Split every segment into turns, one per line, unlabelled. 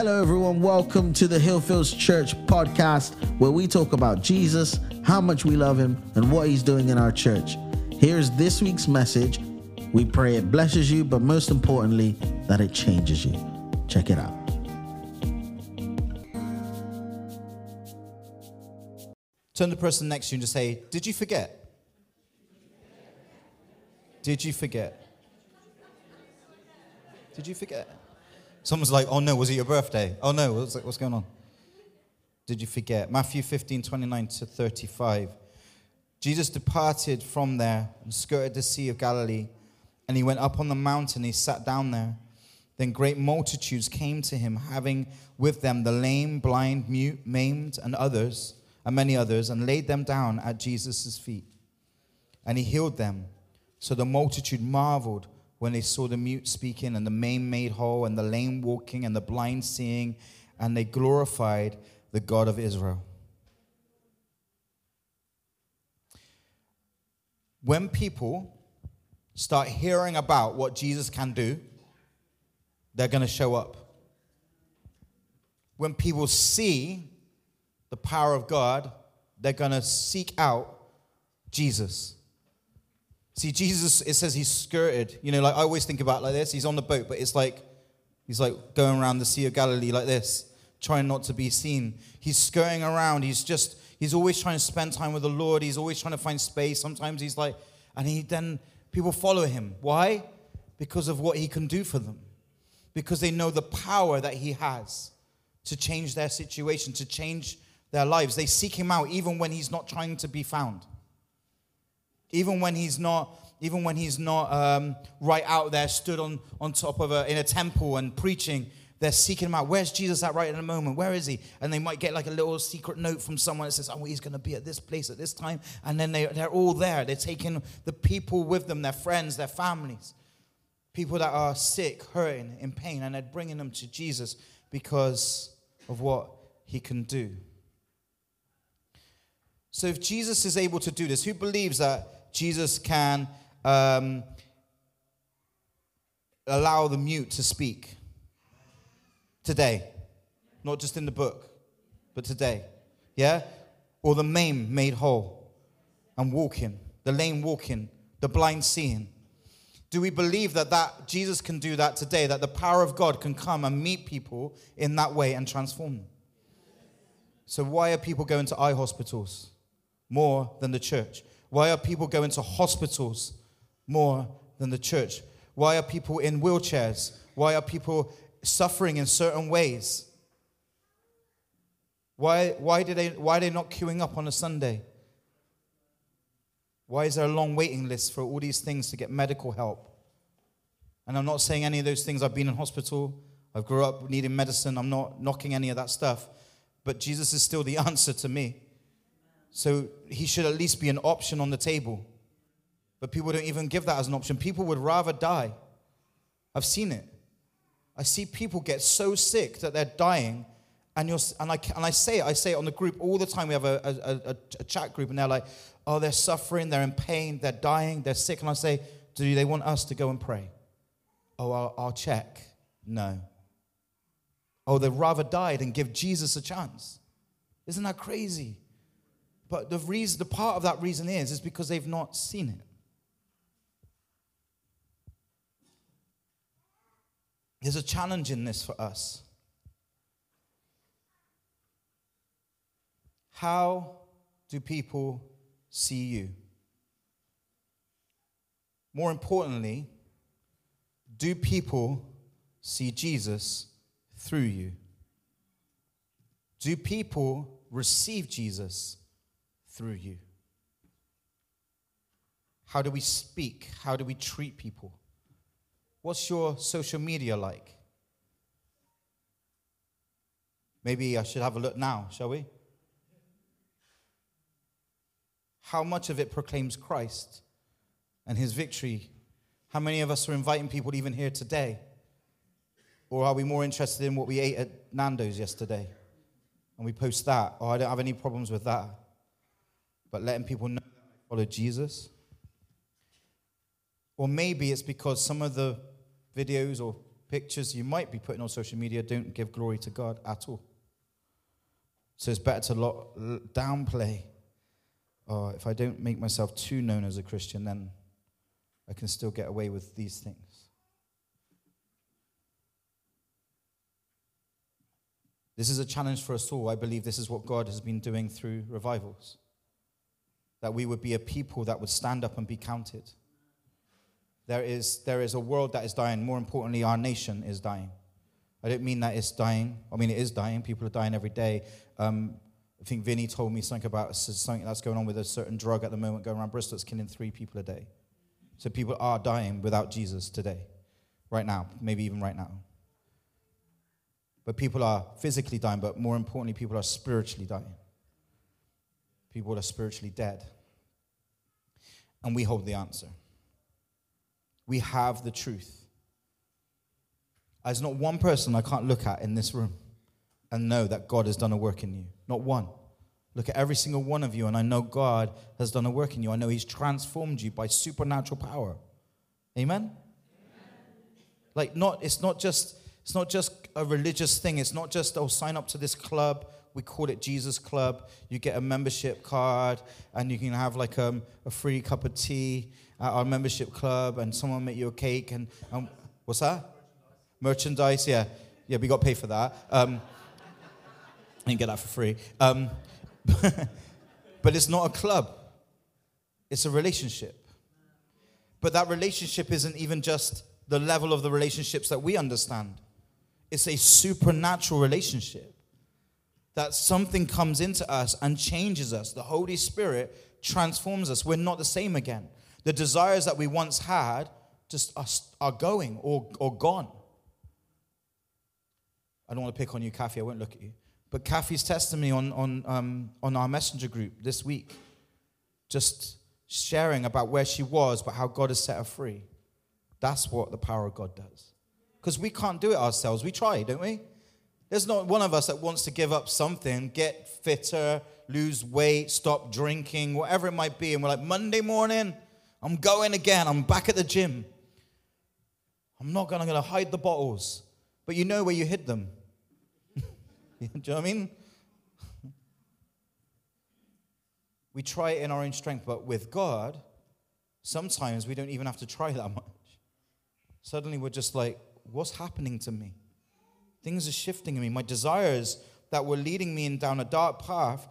Hello, everyone. Welcome to the Hillfields Church podcast, where we talk about Jesus, how much we love him, and what he's doing in our church. Here's this week's message. We pray it blesses you, but most importantly, that it changes you. Check it out.
Turn to the person next to you and just say, Did you forget? Did you forget? Did you forget? Someone's like, oh no, was it your birthday? Oh no, what's, what's going on? Did you forget? Matthew 15, 29 to 35. Jesus departed from there and skirted the Sea of Galilee, and he went up on the mountain, he sat down there. Then great multitudes came to him, having with them the lame, blind, mute, maimed, and others, and many others, and laid them down at Jesus' feet. And he healed them. So the multitude marveled when they saw the mute speaking and the maimed made whole and the lame walking and the blind seeing, and they glorified the God of Israel. When people start hearing about what Jesus can do, they're going to show up. When people see the power of God, they're going to seek out Jesus. See, Jesus, it says he's skirted. You know, like I always think about like this. He's on the boat, but it's like he's like going around the Sea of Galilee like this, trying not to be seen. He's skirting around. He's just, he's always trying to spend time with the Lord. He's always trying to find space. Sometimes he's like, and he then people follow him. Why? Because of what he can do for them. Because they know the power that he has to change their situation, to change their lives. They seek him out even when he's not trying to be found even when he's not even when he's not um, right out there stood on, on top of a in a temple and preaching they're seeking him out. Where's jesus at right in the moment? Where is he? And they might get like a little secret note from someone that says oh he's going to be at this place at this time. And then they, they're all there. They're taking the people with them their friends their families. People that are sick hurting in pain and they're bringing them to jesus because of what he can do. So if jesus is able to do this who believes that Jesus can um, allow the mute to speak today, not just in the book, but today. Yeah? Or the maimed made whole and walking, the lame walking, the blind seeing. Do we believe that, that Jesus can do that today, that the power of God can come and meet people in that way and transform them? So, why are people going to eye hospitals more than the church? Why are people going to hospitals more than the church? Why are people in wheelchairs? Why are people suffering in certain ways? Why, why, did they, why are they not queuing up on a Sunday? Why is there a long waiting list for all these things to get medical help? And I'm not saying any of those things. I've been in hospital. I've grew up needing medicine. I'm not knocking any of that stuff. But Jesus is still the answer to me. So he should at least be an option on the table. But people don't even give that as an option. People would rather die. I've seen it. I see people get so sick that they're dying. And, you're, and, I, and I say it, I say it on the group all the time. We have a, a, a, a chat group, and they're like, oh, they're suffering, they're in pain, they're dying, they're sick. And I say, do they want us to go and pray? Oh, I'll, I'll check. No. Oh, they'd rather die than give Jesus a chance. Isn't that crazy? But the reason, the part of that reason is, is because they've not seen it. There's a challenge in this for us. How do people see you? More importantly, do people see Jesus through you? Do people receive Jesus through you? How do we speak? How do we treat people? What's your social media like? Maybe I should have a look now, shall we? How much of it proclaims Christ and his victory? How many of us are inviting people even here today? Or are we more interested in what we ate at Nando's yesterday? And we post that. Oh, I don't have any problems with that but letting people know that I follow Jesus. Or maybe it's because some of the videos or pictures you might be putting on social media don't give glory to God at all. So it's better to downplay. Oh, if I don't make myself too known as a Christian, then I can still get away with these things. This is a challenge for us all. I believe this is what God has been doing through revivals. That we would be a people that would stand up and be counted. There is, there is a world that is dying. More importantly, our nation is dying. I don't mean that it's dying. I mean, it is dying. People are dying every day. Um, I think Vinny told me something about something that's going on with a certain drug at the moment going around Bristol that's killing three people a day. So people are dying without Jesus today, right now, maybe even right now. But people are physically dying, but more importantly, people are spiritually dying. People are spiritually dead. And we hold the answer. We have the truth. There's not one person I can't look at in this room and know that God has done a work in you. Not one. Look at every single one of you, and I know God has done a work in you. I know He's transformed you by supernatural power. Amen? Amen? Like, not, it's not just. It's not just a religious thing. It's not just, oh, sign up to this club. We call it Jesus Club. You get a membership card and you can have like um, a free cup of tea at our membership club and someone make you a cake. And um, what's that? Merchandise, yeah. Yeah, we got paid for that. Um, didn't get that for free. Um, but it's not a club, it's a relationship. But that relationship isn't even just the level of the relationships that we understand, it's a supernatural relationship. That something comes into us and changes us. The Holy Spirit transforms us. We're not the same again. The desires that we once had just are, are going or, or gone. I don't want to pick on you, Kathy. I won't look at you. But Kathy's testimony on, on, um, on our messenger group this week, just sharing about where she was, but how God has set her free. That's what the power of God does. Because we can't do it ourselves. We try, don't we? There's not one of us that wants to give up something, get fitter, lose weight, stop drinking, whatever it might be. And we're like, Monday morning, I'm going again. I'm back at the gym. I'm not going to hide the bottles. But you know where you hid them. Do you know what I mean? We try it in our own strength, but with God, sometimes we don't even have to try that much. Suddenly we're just like, what's happening to me? Things are shifting in me. My desires that were leading me down a dark path,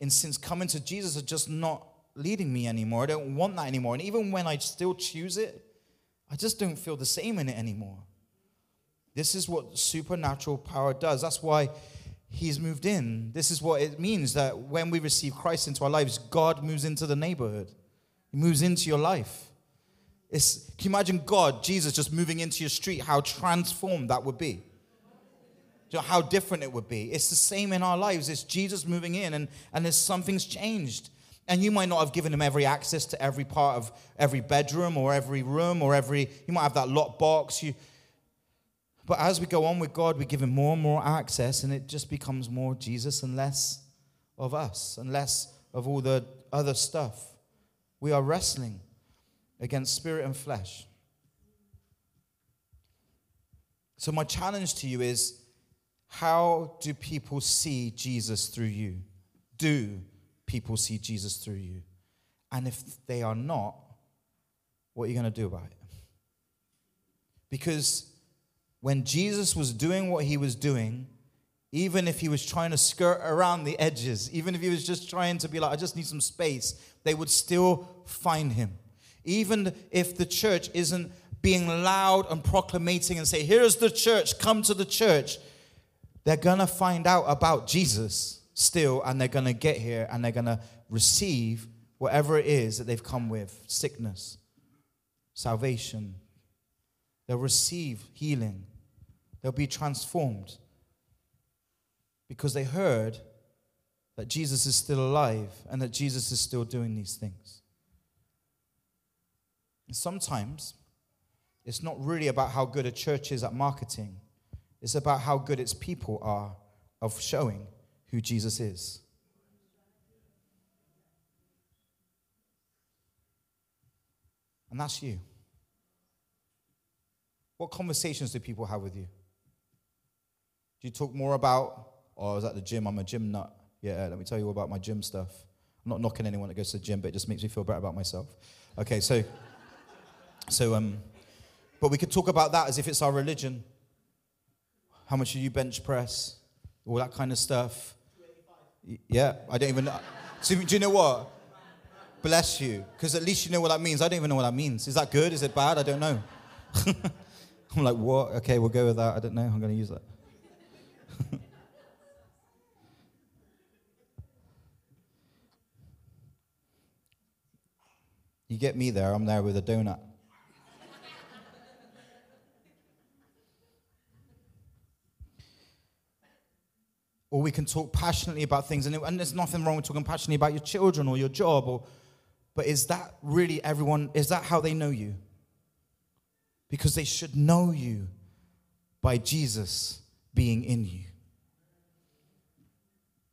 and since coming to Jesus, are just not leading me anymore. I don't want that anymore. And even when I still choose it, I just don't feel the same in it anymore. This is what supernatural power does. That's why He's moved in. This is what it means that when we receive Christ into our lives, God moves into the neighborhood. He moves into your life. It's, can you imagine God, Jesus, just moving into your street? How transformed that would be. How different it would be. It's the same in our lives. It's Jesus moving in, and, and there's something's changed. And you might not have given him every access to every part of every bedroom or every room or every, you might have that lock box. You, but as we go on with God, we give him more and more access, and it just becomes more Jesus and less of us and less of all the other stuff. We are wrestling against spirit and flesh. So, my challenge to you is how do people see Jesus through you? Do people see Jesus through you? And if they are not, what are you going to do about it? Because when Jesus was doing what he was doing, even if he was trying to skirt around the edges, even if he was just trying to be like, I just need some space, they would still find him. Even if the church isn't being loud and proclamating and say, Here's the church, come to the church, they're gonna find out about Jesus still, and they're gonna get here and they're gonna receive whatever it is that they've come with sickness, salvation. They'll receive healing, they'll be transformed because they heard that Jesus is still alive and that Jesus is still doing these things. And sometimes it's not really about how good a church is at marketing, it's about how good its people are of showing who Jesus is. And that's you. What conversations do people have with you? Do you talk more about, oh, I was at the gym, I'm a gym nut. Yeah, let me tell you about my gym stuff. I'm not knocking anyone that goes to the gym, but it just makes me feel better about myself. Okay, so, so, um, but we could talk about that as if it's our religion. How much do you bench press? All that kind of stuff. Yeah, I don't even know. Do you know what? Bless you. Because at least you know what that means. I don't even know what that means. Is that good? Is it bad? I don't know. I'm like, what? Okay, we'll go with that. I don't know. I'm going to use that. you get me there, I'm there with a donut. Or we can talk passionately about things, and, it, and there's nothing wrong with talking passionately about your children or your job, or, but is that really everyone, is that how they know you? Because they should know you by Jesus being in you.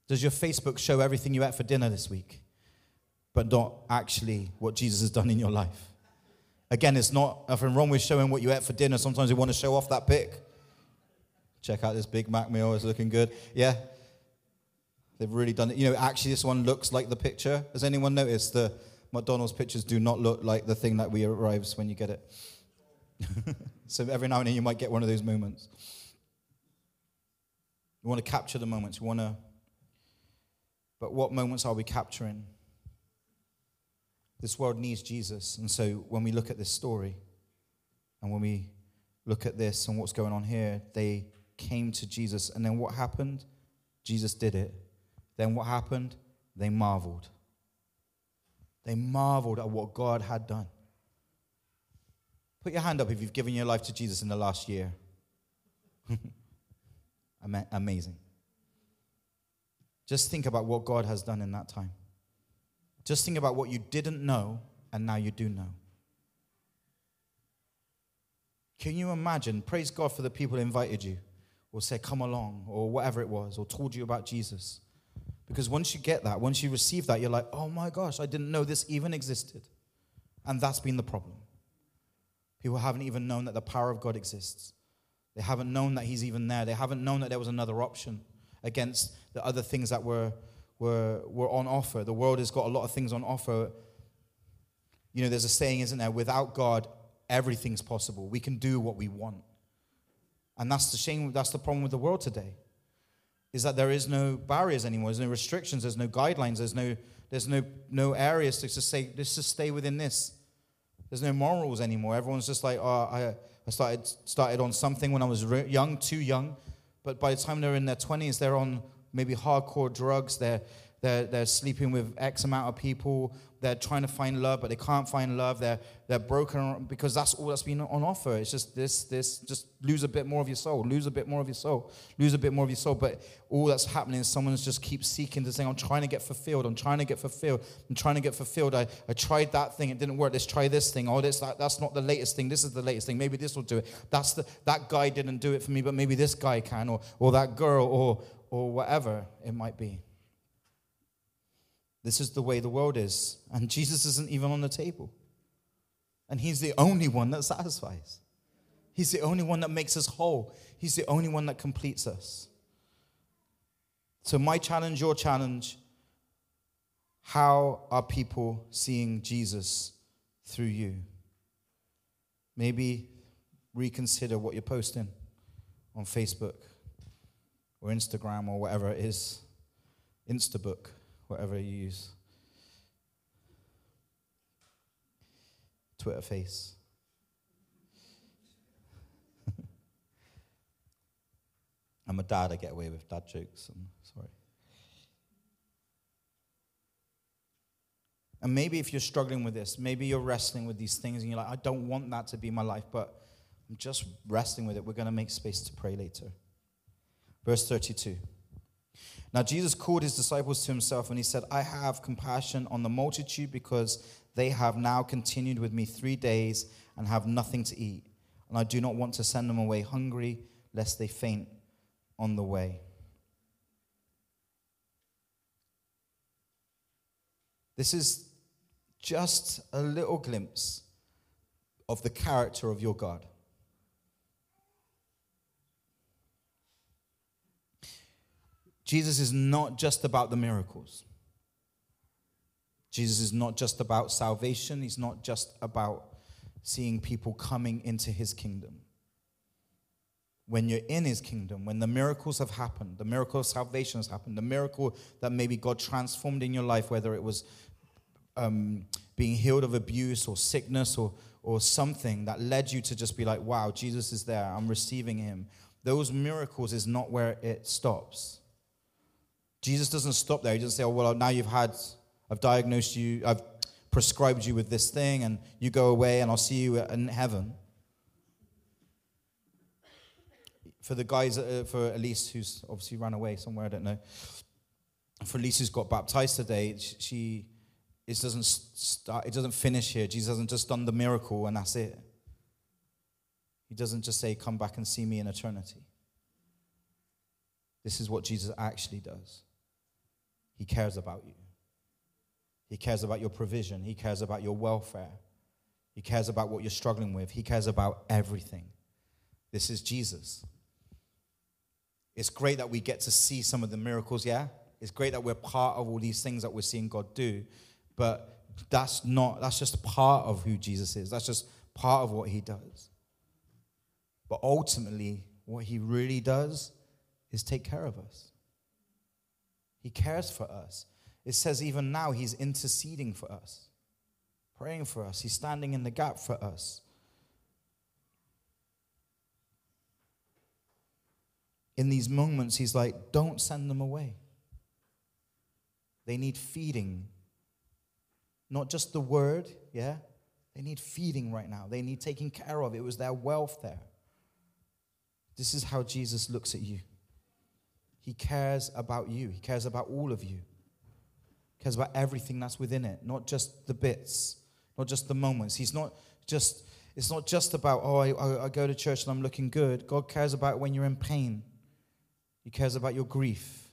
Does your Facebook show everything you ate for dinner this week, but not actually what Jesus has done in your life? Again, it's not nothing wrong with showing what you ate for dinner. Sometimes we want to show off that pic. Check out this Big Mac meal, it's looking good. Yeah. They've really done it. You know, actually, this one looks like the picture. Has anyone noticed the McDonald's pictures do not look like the thing that we arrives when you get it? so every now and then you might get one of those moments. We want to capture the moments. We want to. But what moments are we capturing? This world needs Jesus. And so when we look at this story and when we look at this and what's going on here, they came to Jesus. And then what happened? Jesus did it. Then what happened? They marveled. They marveled at what God had done. Put your hand up if you've given your life to Jesus in the last year. Amazing. Just think about what God has done in that time. Just think about what you didn't know and now you do know. Can you imagine? Praise God for the people who invited you or said, Come along, or whatever it was, or told you about Jesus. Because once you get that, once you receive that, you're like, Oh my gosh, I didn't know this even existed. And that's been the problem. People haven't even known that the power of God exists. They haven't known that He's even there. They haven't known that there was another option against the other things that were, were, were on offer. The world has got a lot of things on offer. You know, there's a saying, isn't there? Without God, everything's possible. We can do what we want. And that's the shame, that's the problem with the world today. Is that there is no barriers anymore, there's no restrictions, there's no guidelines, there's no there's no no areas to just say, let's just stay within this. There's no morals anymore. Everyone's just like, oh, I, I started started on something when I was re- young, too young, but by the time they're in their 20s, they're on maybe hardcore drugs. They're they're, they're sleeping with X amount of people. They're trying to find love, but they can't find love. They're, they're broken because that's all that's been on offer. It's just this, this, just lose a bit more of your soul, lose a bit more of your soul, lose a bit more of your soul. But all that's happening is someone's just keeps seeking to say, I'm trying to get fulfilled. I'm trying to get fulfilled. I'm trying to get fulfilled. I, I tried that thing. It didn't work. Let's try this thing. Oh, this, that, that's not the latest thing. This is the latest thing. Maybe this will do it. That's the, that guy didn't do it for me, but maybe this guy can, or, or that girl, or, or whatever it might be. This is the way the world is. And Jesus isn't even on the table. And He's the only one that satisfies. He's the only one that makes us whole. He's the only one that completes us. So, my challenge, your challenge how are people seeing Jesus through you? Maybe reconsider what you're posting on Facebook or Instagram or whatever it is, Instabook whatever you use. Twitter face. I'm a dad, I get away with dad jokes. I'm sorry. And maybe if you're struggling with this, maybe you're wrestling with these things and you're like, I don't want that to be my life, but I'm just wrestling with it. We're going to make space to pray later. Verse 32. Now, Jesus called his disciples to himself and he said, I have compassion on the multitude because they have now continued with me three days and have nothing to eat. And I do not want to send them away hungry, lest they faint on the way. This is just a little glimpse of the character of your God. Jesus is not just about the miracles. Jesus is not just about salvation. He's not just about seeing people coming into his kingdom. When you're in his kingdom, when the miracles have happened, the miracle of salvation has happened, the miracle that maybe God transformed in your life, whether it was um, being healed of abuse or sickness or, or something that led you to just be like, wow, Jesus is there, I'm receiving him. Those miracles is not where it stops. Jesus doesn't stop there. He doesn't say, oh, well, now you've had, I've diagnosed you, I've prescribed you with this thing, and you go away, and I'll see you in heaven. For the guys, uh, for Elise, who's obviously run away somewhere, I don't know. For Elise, who's got baptized today, she it doesn't start, it doesn't finish here. Jesus hasn't just done the miracle and that's it. He doesn't just say, Come back and see me in eternity. This is what Jesus actually does. He cares about you. He cares about your provision. He cares about your welfare. He cares about what you're struggling with. He cares about everything. This is Jesus. It's great that we get to see some of the miracles, yeah? It's great that we're part of all these things that we're seeing God do. But that's not, that's just part of who Jesus is. That's just part of what he does. But ultimately, what he really does is take care of us. He cares for us. It says even now he's interceding for us, praying for us. He's standing in the gap for us. In these moments, he's like, don't send them away. They need feeding not just the word, yeah? They need feeding right now. They need taking care of. It was their wealth there. This is how Jesus looks at you. He cares about you. He cares about all of you. He cares about everything that's within it, not just the bits, not just the moments. He's not just, it's not just about, oh, I, I go to church and I'm looking good. God cares about when you're in pain. He cares about your grief.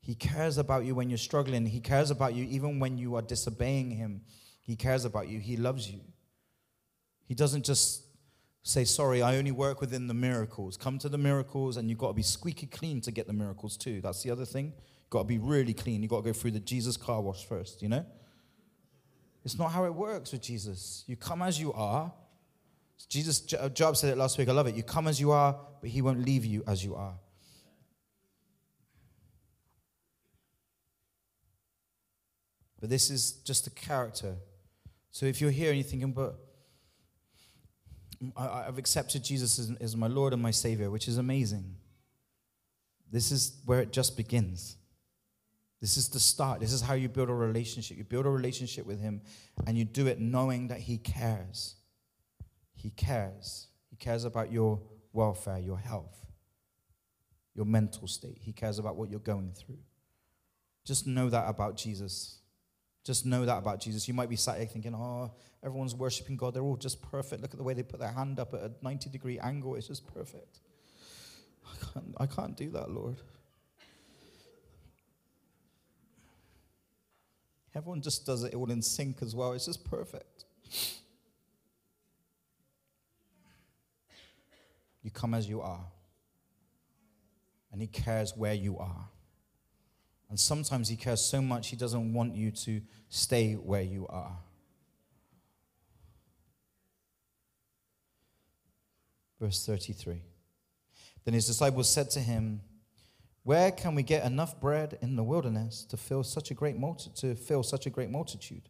He cares about you when you're struggling. He cares about you even when you are disobeying Him. He cares about you. He loves you. He doesn't just say, Sorry, I only work within the miracles. Come to the miracles, and you've got to be squeaky clean to get the miracles too. That's the other thing. You've got to be really clean. You've got to go through the Jesus car wash first, you know? It's not how it works with Jesus. You come as you are. Jesus, uh, Job said it last week. I love it. You come as you are, but He won't leave you as you are. But this is just a character. So if you're here and you're thinking, but I, have accepted Jesus as, as my Lord and my Savior, which is amazing. This is where it just begins. This is the start. This is how you build a relationship. You build a relationship with Him and you do it knowing that He cares. He cares. He cares about your welfare, your health, your mental state. He cares about what you're going through. Just know that about Jesus. Just know that about Jesus. You might be sat here thinking, oh, everyone's worshiping God. They're all just perfect. Look at the way they put their hand up at a 90 degree angle. It's just perfect. I can't, I can't do that, Lord. Everyone just does it all in sync as well. It's just perfect. You come as you are, and He cares where you are. And sometimes He cares so much, He doesn't want you to stay where you are. Verse 33. Then his disciples said to him, Where can we get enough bread in the wilderness to fill such a great multi- to fill such a great multitude?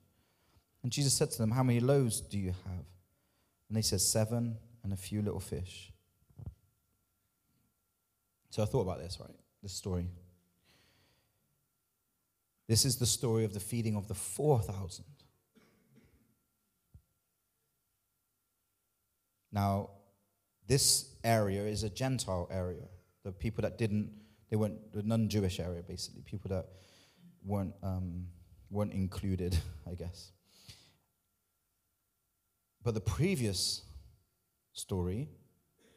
And Jesus said to them, How many loaves do you have? And they said, Seven and a few little fish. So I thought about this, right? This story. This is the story of the feeding of the 4,000. Now, this area is a Gentile area. The people that didn't, they weren't, the non Jewish area, basically, people that weren't, um, weren't included, I guess. But the previous story,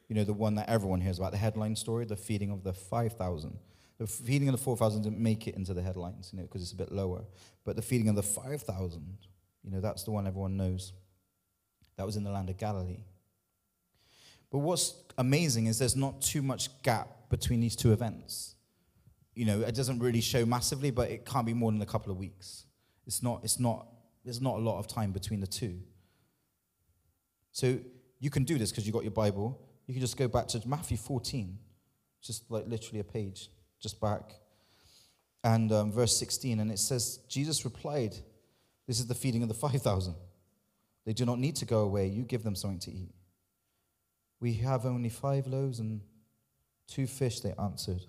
you know, the one that everyone hears about, the headline story, the feeding of the 5,000, the feeding of the 4,000 didn't make it into the headlines, you know, because it's a bit lower. But the feeding of the 5,000, you know, that's the one everyone knows. That was in the land of Galilee. But what's amazing is there's not too much gap between these two events. you know, it doesn't really show massively, but it can't be more than a couple of weeks. It's not, it's not, there's not a lot of time between the two. So you can do this because you've got your Bible. You can just go back to Matthew 14, just like literally a page, just back. And um, verse 16, and it says, Jesus replied, This is the feeding of the 5,000. They do not need to go away. You give them something to eat. We have only five loaves and two fish, they answered.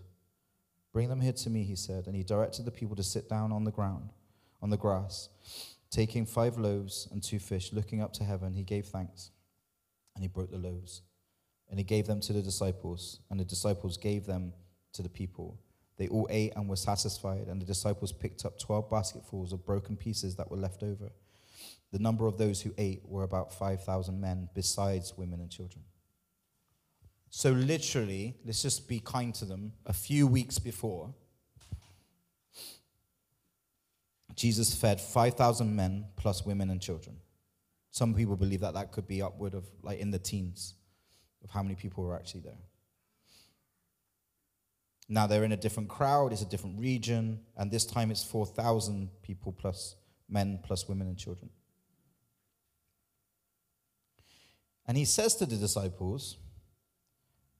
Bring them here to me, he said. And he directed the people to sit down on the ground, on the grass. Taking five loaves and two fish, looking up to heaven, he gave thanks. And he broke the loaves. And he gave them to the disciples. And the disciples gave them to the people. They all ate and were satisfied. And the disciples picked up 12 basketfuls of broken pieces that were left over. The number of those who ate were about 5,000 men, besides women and children. So, literally, let's just be kind to them. A few weeks before, Jesus fed 5,000 men plus women and children. Some people believe that that could be upward of like in the teens of how many people were actually there. Now they're in a different crowd, it's a different region, and this time it's 4,000 people plus men plus women and children. And he says to the disciples,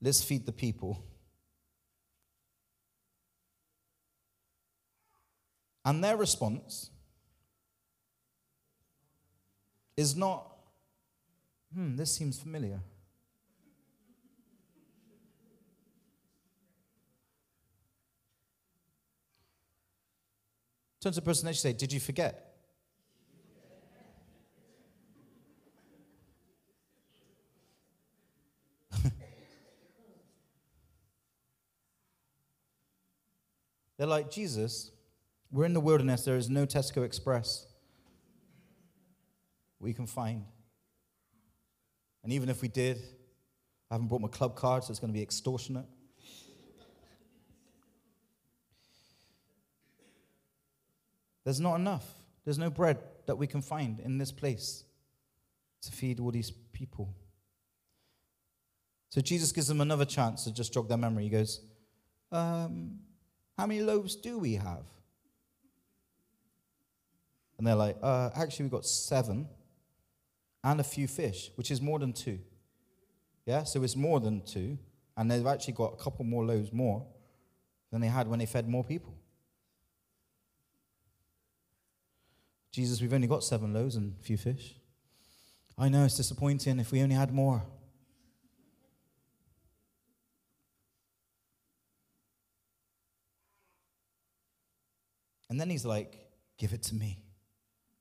Let's feed the people. And their response is not, hmm, this seems familiar. Turn to the person next to you say, Did you forget? They're like, Jesus, we're in the wilderness. There is no Tesco Express we can find. And even if we did, I haven't brought my club card, so it's going to be extortionate. There's not enough. There's no bread that we can find in this place to feed all these people. So Jesus gives them another chance to just jog their memory. He goes, um, how many loaves do we have? And they're like, uh, Actually, we've got seven and a few fish, which is more than two. Yeah, so it's more than two. And they've actually got a couple more loaves more than they had when they fed more people. Jesus, we've only got seven loaves and a few fish. I know it's disappointing if we only had more. And then he's like, Give it to me.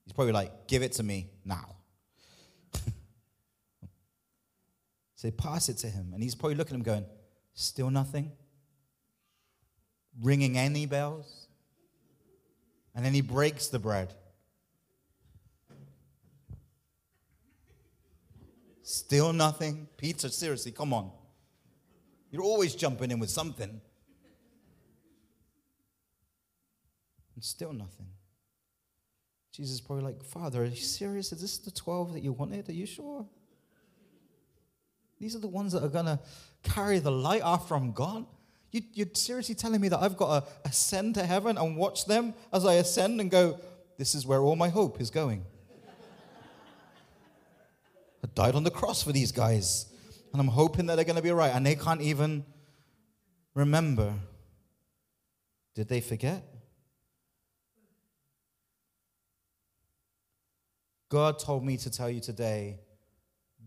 He's probably like, Give it to me now. so pass it to him. And he's probably looking at him going, Still nothing? Ringing any bells? And then he breaks the bread. Still nothing? Peter, seriously, come on. You're always jumping in with something. and still nothing. Jesus is probably like, Father, are you serious? Is this the 12 that you wanted? Are you sure? These are the ones that are going to carry the light off from God? You, you're seriously telling me that I've got to ascend to heaven and watch them as I ascend and go, this is where all my hope is going. I died on the cross for these guys, and I'm hoping that they're going to be right, and they can't even remember. Did they forget? God told me to tell you today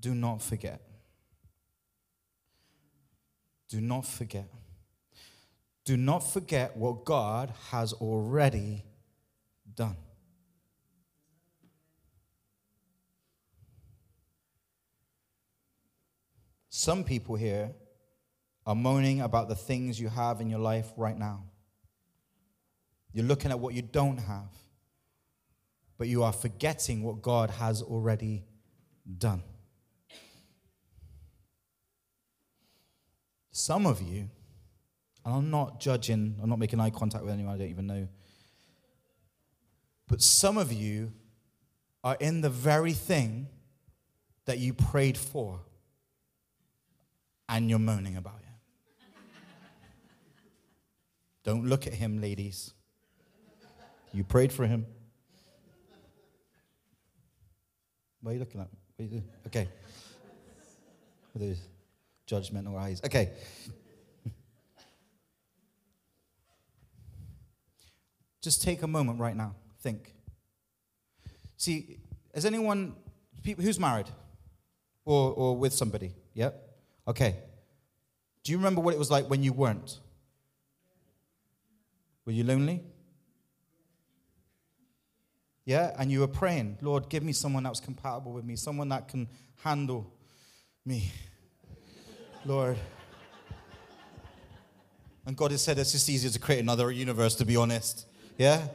do not forget. Do not forget. Do not forget what God has already done. Some people here are moaning about the things you have in your life right now. You're looking at what you don't have but you are forgetting what God has already done. Some of you, and I'm not judging, I'm not making eye contact with anyone I don't even know, but some of you are in the very thing that you prayed for and you're moaning about it. Don't look at him, ladies. You prayed for him. What are you looking at? You? Okay. With those judgmental eyes. Okay. Just take a moment right now. Think. See, has anyone, who's married or, or with somebody? Yep. Okay. Do you remember what it was like when you weren't? Were you lonely? Yeah, and you were praying, Lord, give me someone that's compatible with me, someone that can handle me. Lord. And God has said it's just easier to create another universe, to be honest. Yeah?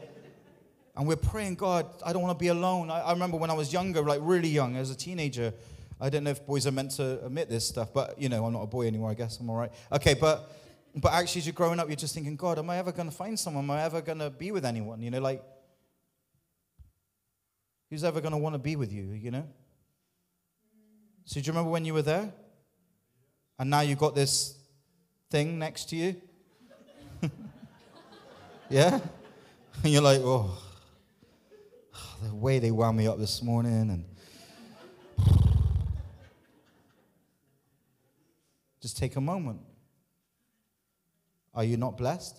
And we're praying, God, I don't want to be alone. I, I, remember when I was younger, like really young, as a teenager, I don't know if boys are meant to admit this stuff, but you know, I'm not a boy anymore, I guess. I'm all right. Okay, but but actually, as you're growing up, you're just thinking, God, am I ever going to find someone? Am I ever going to be with anyone? You know, like, who's ever going to want to be with you, you know? So, do you remember when you were there? And now you've got this thing next to you? yeah? And you're like, oh, the way they wound me up this morning and just take a moment. Are you not blessed?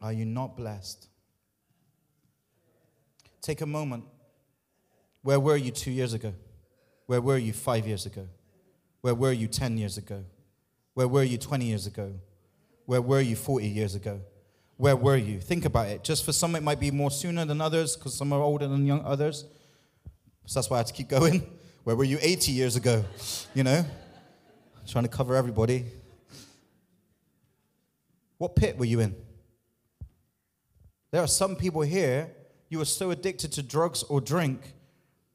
Are you not blessed? Take a moment. Where were you two years ago? Where were you five years ago? Where were you 10 years ago? Where were you 20 years ago? Where were you 40 years ago? Where were you? Think about it. Just for some, it might be more sooner than others because some are older than young others. So that's why I had to keep going. Where were you 80 years ago? You know? Trying to cover everybody. What pit were you in? There are some people here, you were so addicted to drugs or drink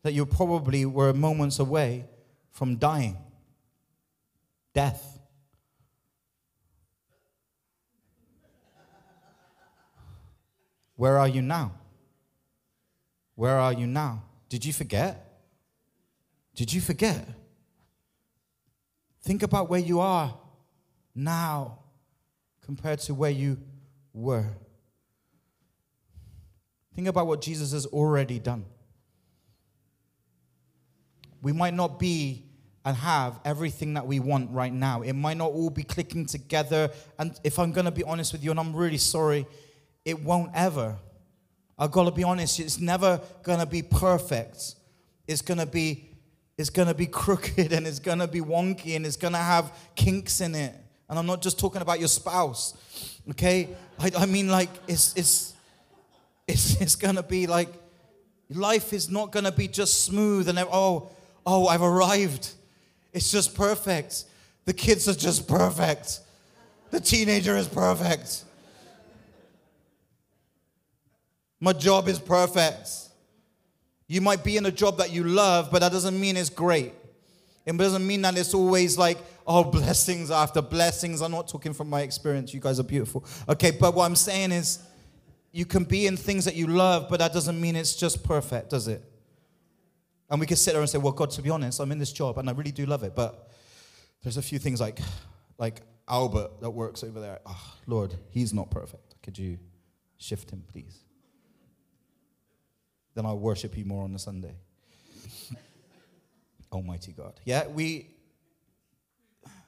that you probably were moments away from dying. Death. Where are you now? Where are you now? Did you forget? Did you forget? Think about where you are now compared to where you were. Think about what Jesus has already done. We might not be and have everything that we want right now. It might not all be clicking together. And if I'm going to be honest with you, and I'm really sorry, it won't ever. I've got to be honest, it's never going to be perfect. It's going to be it's going to be crooked and it's going to be wonky and it's going to have kinks in it. And I'm not just talking about your spouse, okay? I, I mean, like, it's, it's, it's, it's going to be like, life is not going to be just smooth and, oh, oh, I've arrived. It's just perfect. The kids are just perfect. The teenager is perfect. My job is perfect. You might be in a job that you love, but that doesn't mean it's great. It doesn't mean that it's always like, oh, blessings after blessings. I'm not talking from my experience. You guys are beautiful. Okay, but what I'm saying is, you can be in things that you love, but that doesn't mean it's just perfect, does it? And we can sit there and say, well, God, to be honest, I'm in this job and I really do love it, but there's a few things like, like Albert that works over there. Oh, Lord, he's not perfect. Could you shift him, please? Then I'll worship you more on the Sunday. Almighty God. Yeah, we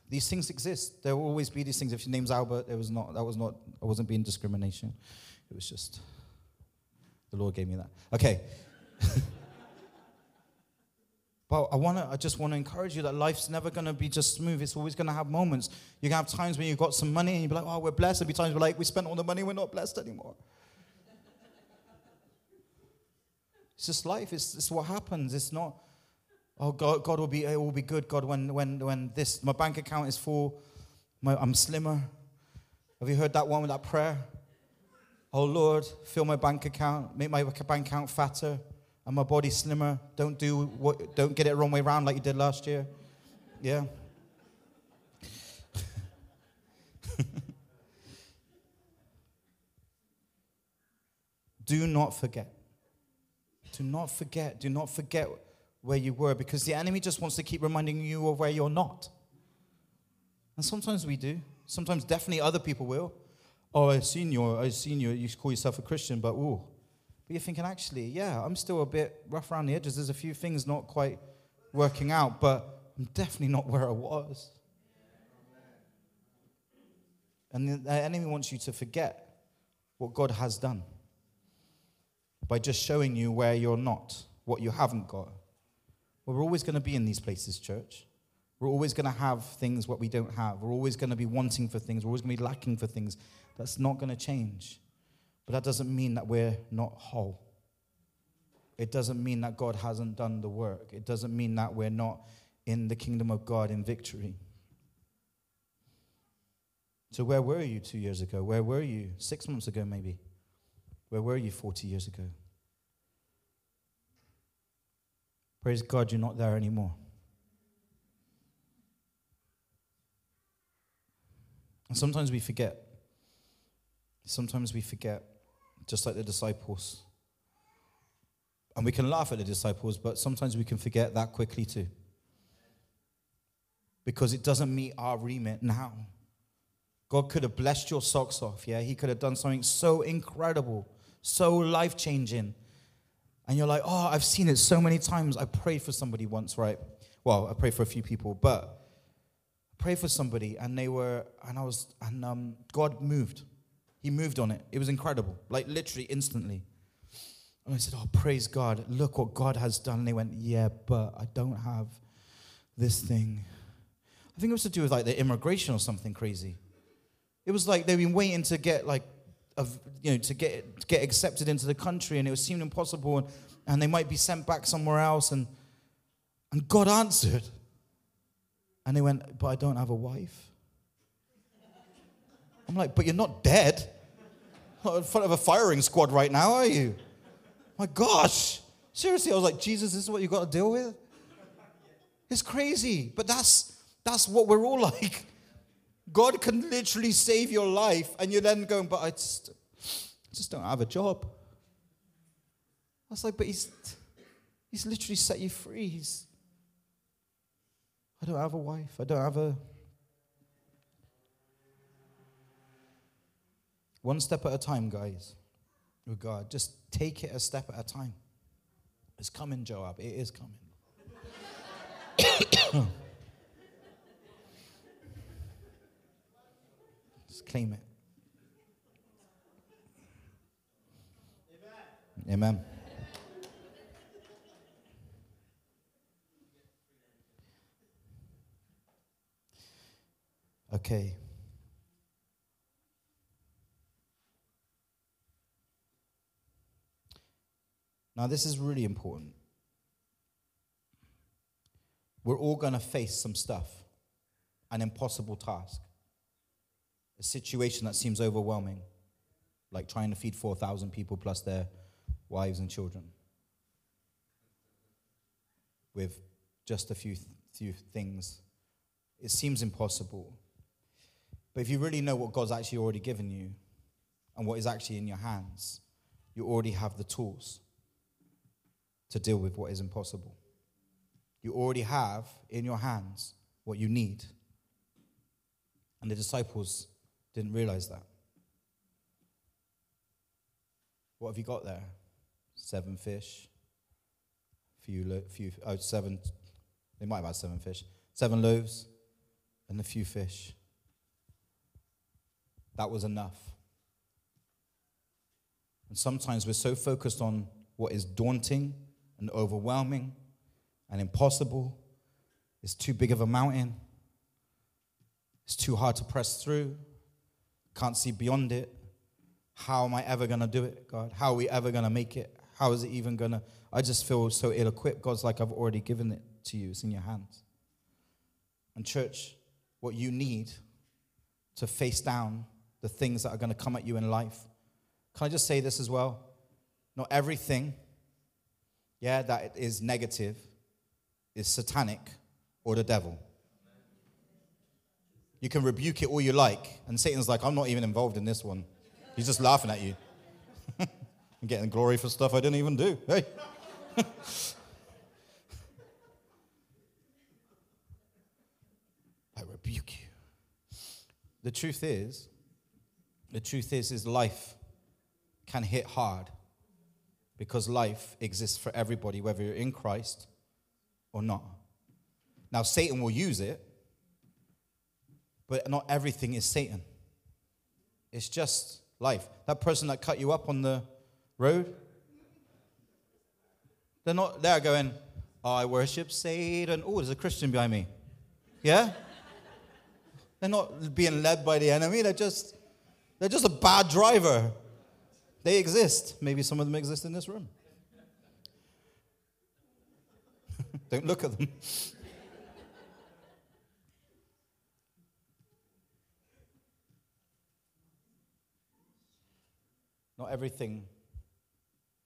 these things exist. There will always be these things. If your name's Albert, it was not that was not I wasn't being discrimination. It was just the Lord gave me that. Okay. but I wanna I just want to encourage you that life's never gonna be just smooth. It's always gonna have moments. You're gonna have times when you've got some money and you'll be like, oh, we're blessed. There'll be times we're like, we spent all the money, we're not blessed anymore. It's just life. It's, it's what happens. It's not, oh, God, God will be, it will be good, God, when, when, when this, my bank account is full, my, I'm slimmer. Have you heard that one with that prayer? Oh, Lord, fill my bank account, make my bank account fatter and my body slimmer. Don't do what, don't get it wrong way around like you did last year. Yeah. do not forget do not forget. Do not forget where you were because the enemy just wants to keep reminding you of where you're not. And sometimes we do. Sometimes definitely other people will. oh, I've seen you, I've seen you, you call yourself a Christian, but ooh. But you're thinking, actually, yeah, I'm still a bit rough around the edges. There's a few things not quite working out, but I'm definitely not where I was. And the enemy wants you to forget what God has done by just showing you where you're not, what you haven't got. Well, we're always going to be in these places, church. We're always going to have things what we don't have. We're always going to be wanting for things. We're always going to be lacking for things. That's not going to change. But that doesn't mean that we're not whole. It doesn't mean that God hasn't done the work. It doesn't mean that we're not in the kingdom of God in victory. So, where were you two years ago? Where were you six months ago, maybe? Where were you 40 years ago? Praise God, you're not there anymore. And sometimes we forget. Sometimes we forget, just like the disciples. And we can laugh at the disciples, but sometimes we can forget that quickly too. Because it doesn't meet our remit now. God could have blessed your socks off, yeah? He could have done something so incredible, so life changing. And you're like, oh, I've seen it so many times. I prayed for somebody once, right? Well, I prayed for a few people, but I prayed for somebody and they were, and I was, and um, God moved. He moved on it. It was incredible, like literally instantly. And I said, oh, praise God. Look what God has done. And they went, yeah, but I don't have this thing. I think it was to do with like the immigration or something crazy. It was like they've been waiting to get like, of, you know, to get to get accepted into the country, and it was seemed impossible, and, and they might be sent back somewhere else, and and God answered, and they went, but I don't have a wife. I'm like, but you're not dead. Not in front of a firing squad right now, are you? My gosh. Seriously, I was like, Jesus, this is what you got to deal with? It's crazy, but that's that's what we're all like. God can literally save your life, and you're then going, but I just, I just don't have a job. I was like, but he's, he's literally set you free. He's, I don't have a wife. I don't have a. One step at a time, guys. With God, just take it a step at a time. It's coming, Joab. It is coming. claim it. Amen. Amen. Okay. Now, this is really important. We're all going to face some stuff, an impossible task a situation that seems overwhelming, like trying to feed 4,000 people plus their wives and children with just a few, few things. It seems impossible. But if you really know what God's actually already given you and what is actually in your hands, you already have the tools to deal with what is impossible. You already have in your hands what you need. And the disciples didn't realize that. What have you got there? Seven fish, few, lo- few oh, seven, they might have had seven fish, seven loaves, and a few fish. That was enough. And sometimes we're so focused on what is daunting and overwhelming and impossible. It's too big of a mountain. It's too hard to press through. Can't see beyond it. How am I ever going to do it, God? How are we ever going to make it? How is it even going to? I just feel so ill equipped. God's like, I've already given it to you, it's in your hands. And, church, what you need to face down the things that are going to come at you in life. Can I just say this as well? Not everything, yeah, that is negative is satanic or the devil. You can rebuke it all you like. And Satan's like, I'm not even involved in this one. He's just laughing at you. I'm getting glory for stuff I didn't even do. Hey. I rebuke you. The truth is, The truth is, is life can hit hard because life exists for everybody, whether you're in Christ or not. Now, Satan will use it, but not everything is Satan. It's just life. That person that cut you up on the road, they're not there going, I worship Satan. Oh, there's a Christian behind me. Yeah? they're not being led by the enemy. They're just, they're just a bad driver. They exist. Maybe some of them exist in this room. Don't look at them. Not everything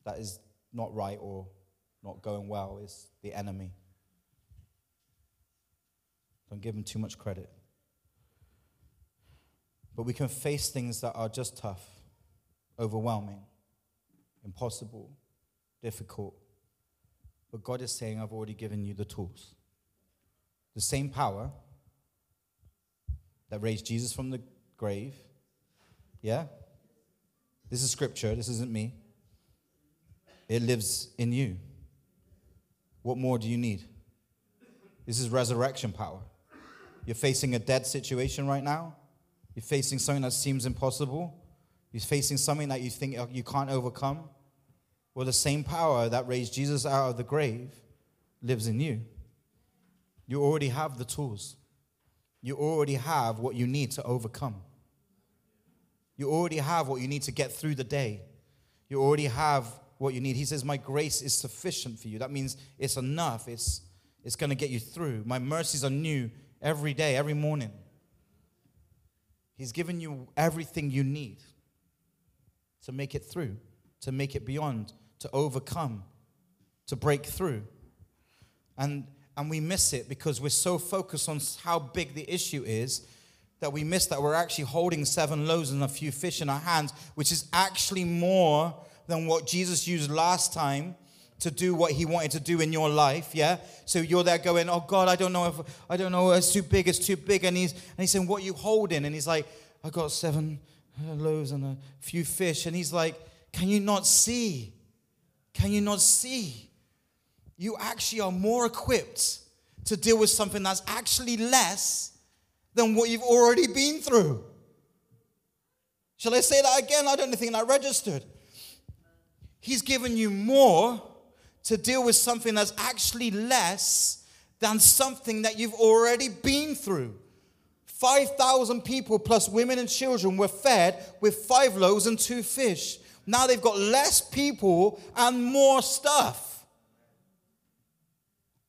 that is not right or not going well is the enemy. Don't give him too much credit. But we can face things that are just tough, overwhelming, impossible, difficult. But God is saying, I've already given you the tools. The same power that raised Jesus from the grave, yeah? This is scripture, this isn't me. It lives in you. What more do you need? This is resurrection power. You're facing a dead situation right now. You're facing something that seems impossible. You're facing something that you think you can't overcome. Well, the same power that raised Jesus out of the grave lives in you. You already have the tools. You already have what you need to overcome. You already have what you need to get through the day. You already have what you need. He says, My grace is sufficient for you. That means it's enough. It's, it's going to get you through. My mercies are new every day, every morning. He's given you everything you need to make it through, to make it beyond, to overcome, to break through. And, and we miss it because we're so focused on how big the issue is that we miss that we're actually holding seven loaves and a few fish in our hands, which is actually more than what Jesus used last time to do what he wanted to do in your life, yeah? So you're there going, Oh God, I don't know if I don't know, it's too big, it's too big. And he's and he's saying, What are you holding? And he's like, I got seven uh, loaves and a few fish. And he's like, Can you not see? Can you not see? You actually are more equipped to deal with something that's actually less than what you've already been through. Shall I say that again? I don't think that registered. He's given you more to deal with something that's actually less than something that you've already been through. 5,000 people plus women and children were fed with five loaves and two fish. Now they've got less people and more stuff.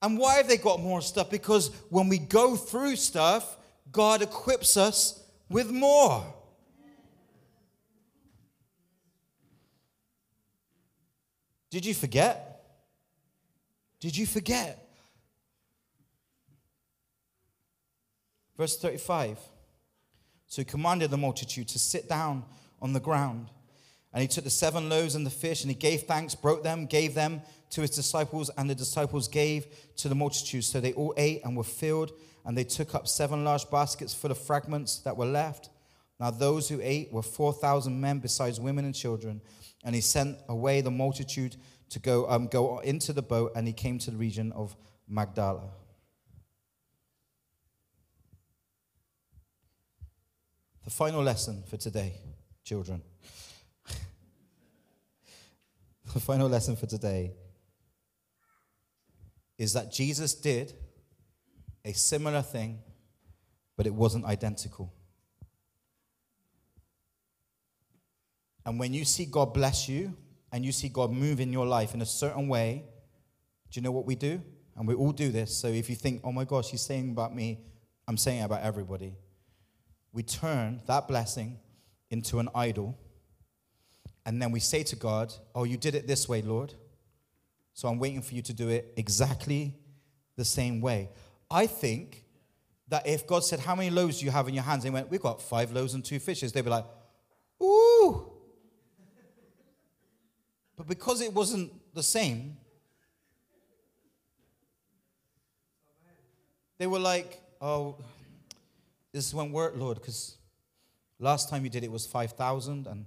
And why have they got more stuff? Because when we go through stuff, God equips us with more. Did you forget? Did you forget? Verse 35. So he commanded the multitude to sit down on the ground. And he took the seven loaves and the fish, and he gave thanks, broke them, gave them to his disciples, and the disciples gave to the multitude. So they all ate and were filled and they took up seven large baskets full of fragments that were left. Now those who ate were 4,000 men, besides women and children. And he sent away the multitude to go, um, go into the boat, and he came to the region of Magdala. The final lesson for today, children. The final lesson for today is that Jesus did a similar thing, but it wasn't identical. And when you see God bless you and you see God move in your life in a certain way, do you know what we do? And we all do this. So if you think, oh my gosh, he's saying about me, I'm saying about everybody. We turn that blessing into an idol. And then we say to God, oh, you did it this way, Lord. So I'm waiting for you to do it exactly the same way. I think that if God said, How many loaves do you have in your hands? And went, We've got five loaves and two fishes, they'd be like, Ooh. But because it wasn't the same, they were like, Oh, this won't work, Lord, because Last time you did it was 5,000, and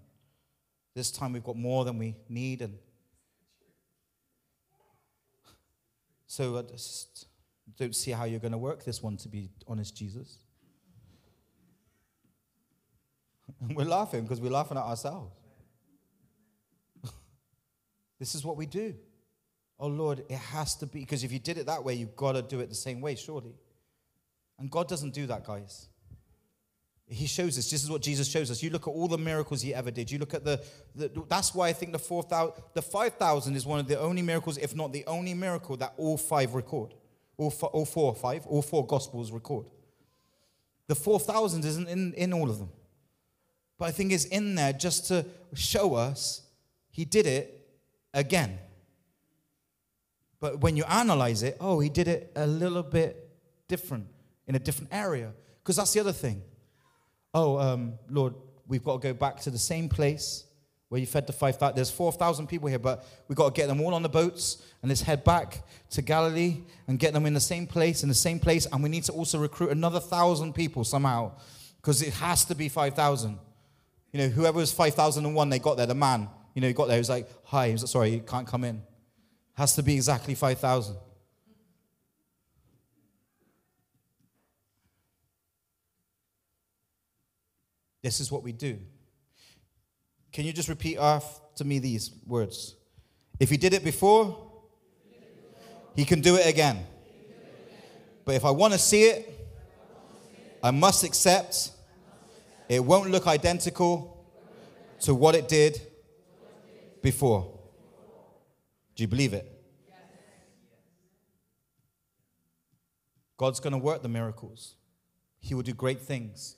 this time we've got more than we need. And so I just don't see how you're going to work this one, to be honest, Jesus. And we're laughing because we're laughing at ourselves. this is what we do. Oh Lord, it has to be, because if you did it that way, you've got to do it the same way, surely. And God doesn't do that, guys. He shows us. This is what Jesus shows us. You look at all the miracles he ever did. You look at the, the that's why I think the 4,000, the 5,000 is one of the only miracles, if not the only miracle that all five record. All, four, all four, five, all four gospels record. The 4,000 isn't in, in all of them. But I think it's in there just to show us he did it again. But when you analyze it, oh, he did it a little bit different in a different area. Because that's the other thing. Oh, um, Lord, we've got to go back to the same place where you fed the 5,000. There's 4,000 people here, but we've got to get them all on the boats and let's head back to Galilee and get them in the same place, in the same place. And we need to also recruit another 1,000 people somehow because it has to be 5,000. You know, whoever was 5,001, they got there, the man, you know, he got there, he was like, hi, he was like, sorry, you can't come in. Has to be exactly 5,000. This is what we do. Can you just repeat after me these words? If he did it before, he can do it again. But if I want to see it, I must accept it won't look identical to what it did before. Do you believe it? God's going to work the miracles. He will do great things.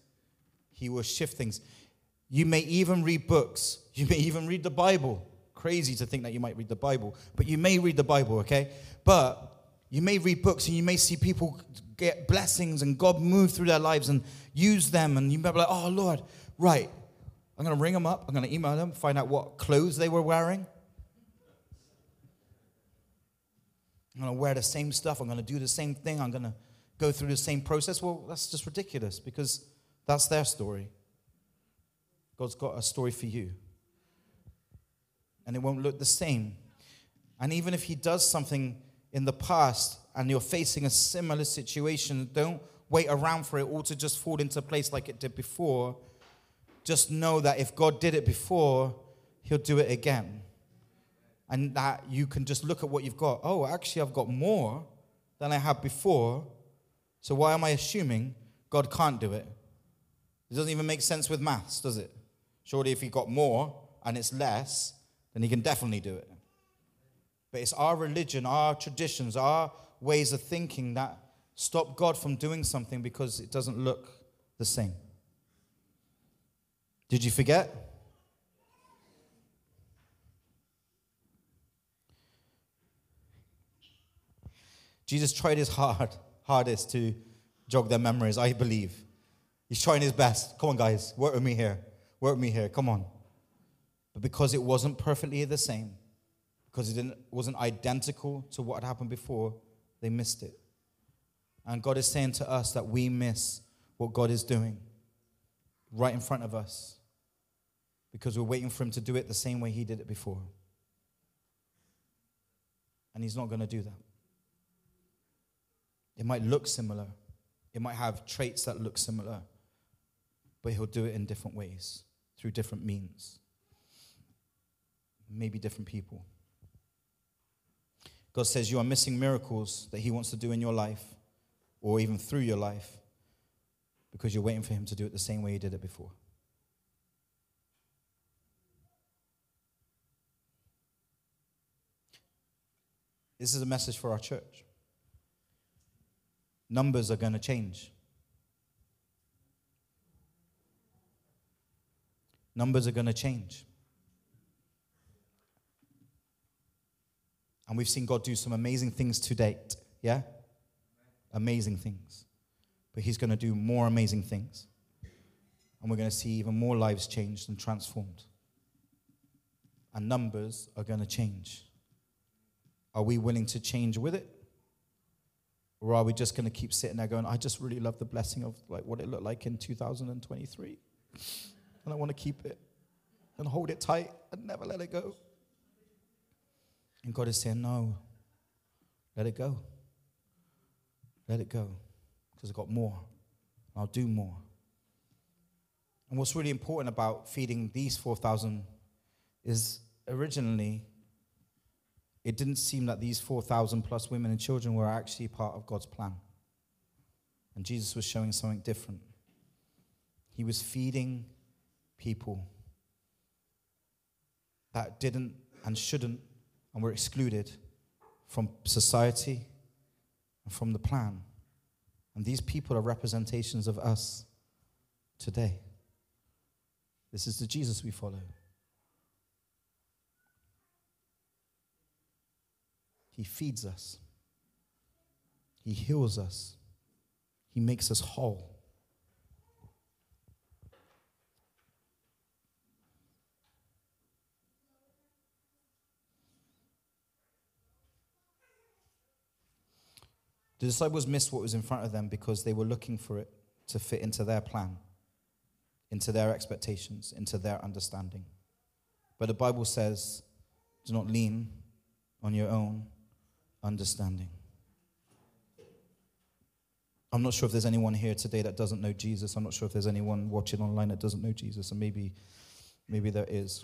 He will shift things. You may even read books. You may even read the Bible. Crazy to think that you might read the Bible, but you may read the Bible, okay? But you may read books and you may see people get blessings and God move through their lives and use them. And you may be like, oh, Lord, right. I'm going to ring them up. I'm going to email them, find out what clothes they were wearing. I'm going to wear the same stuff. I'm going to do the same thing. I'm going to go through the same process. Well, that's just ridiculous because that's their story. God's got a story for you. And it won't look the same. And even if He does something in the past and you're facing a similar situation, don't wait around for it all to just fall into place like it did before. Just know that if God did it before, He'll do it again. And that you can just look at what you've got. Oh, actually, I've got more than I had before. So why am I assuming God can't do it? It doesn't even make sense with maths, does it? Surely, if he got more and it's less, then he can definitely do it. But it's our religion, our traditions, our ways of thinking that stop God from doing something because it doesn't look the same. Did you forget? Jesus tried his hard, hardest to jog their memories, I believe. He's trying his best. Come on, guys, work with me here. Work with me here. Come on. But because it wasn't perfectly the same, because it didn't, wasn't identical to what had happened before, they missed it. And God is saying to us that we miss what God is doing right in front of us because we're waiting for Him to do it the same way He did it before. And He's not going to do that. It might look similar, it might have traits that look similar, but he'll do it in different ways, through different means, maybe different people. God says you are missing miracles that he wants to do in your life or even through your life because you're waiting for him to do it the same way he did it before. This is a message for our church. Numbers are going to change. Numbers are going to change. And we've seen God do some amazing things to date. Yeah? Amazing things. But He's going to do more amazing things. And we're going to see even more lives changed and transformed. And numbers are going to change. Are we willing to change with it? Or are we just going to keep sitting there going, I just really love the blessing of like what it looked like in 2023? And I want to keep it and hold it tight and never let it go. And God is saying, No, let it go. Let it go. Because I've got more. I'll do more. And what's really important about feeding these 4,000 is originally, it didn't seem that these 4,000 plus women and children were actually part of God's plan. And Jesus was showing something different. He was feeding people that didn't and shouldn't and were excluded from society and from the plan. And these people are representations of us today. This is the Jesus we follow. He feeds us, He heals us, He makes us whole. The disciples missed what was in front of them because they were looking for it to fit into their plan, into their expectations, into their understanding. But the Bible says, do not lean on your own understanding. I'm not sure if there's anyone here today that doesn't know Jesus. I'm not sure if there's anyone watching online that doesn't know Jesus, and maybe, maybe there is.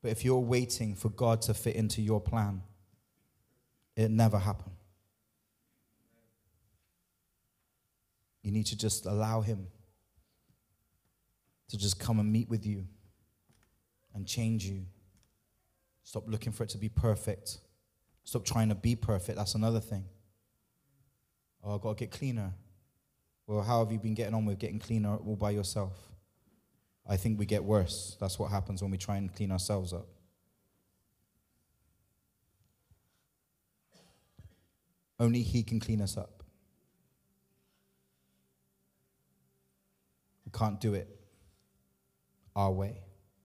But if you're waiting for God to fit into your plan, it never happened. You need to just allow Him to just come and meet with you and change you. Stop looking for it to be perfect. Stop trying to be perfect. That's another thing. Oh, I've got to get cleaner. Well, how have you been getting on with getting cleaner all by yourself? I think we get worse. That's what happens when we try and clean ourselves up. Only He can clean us up. Can't do it our way.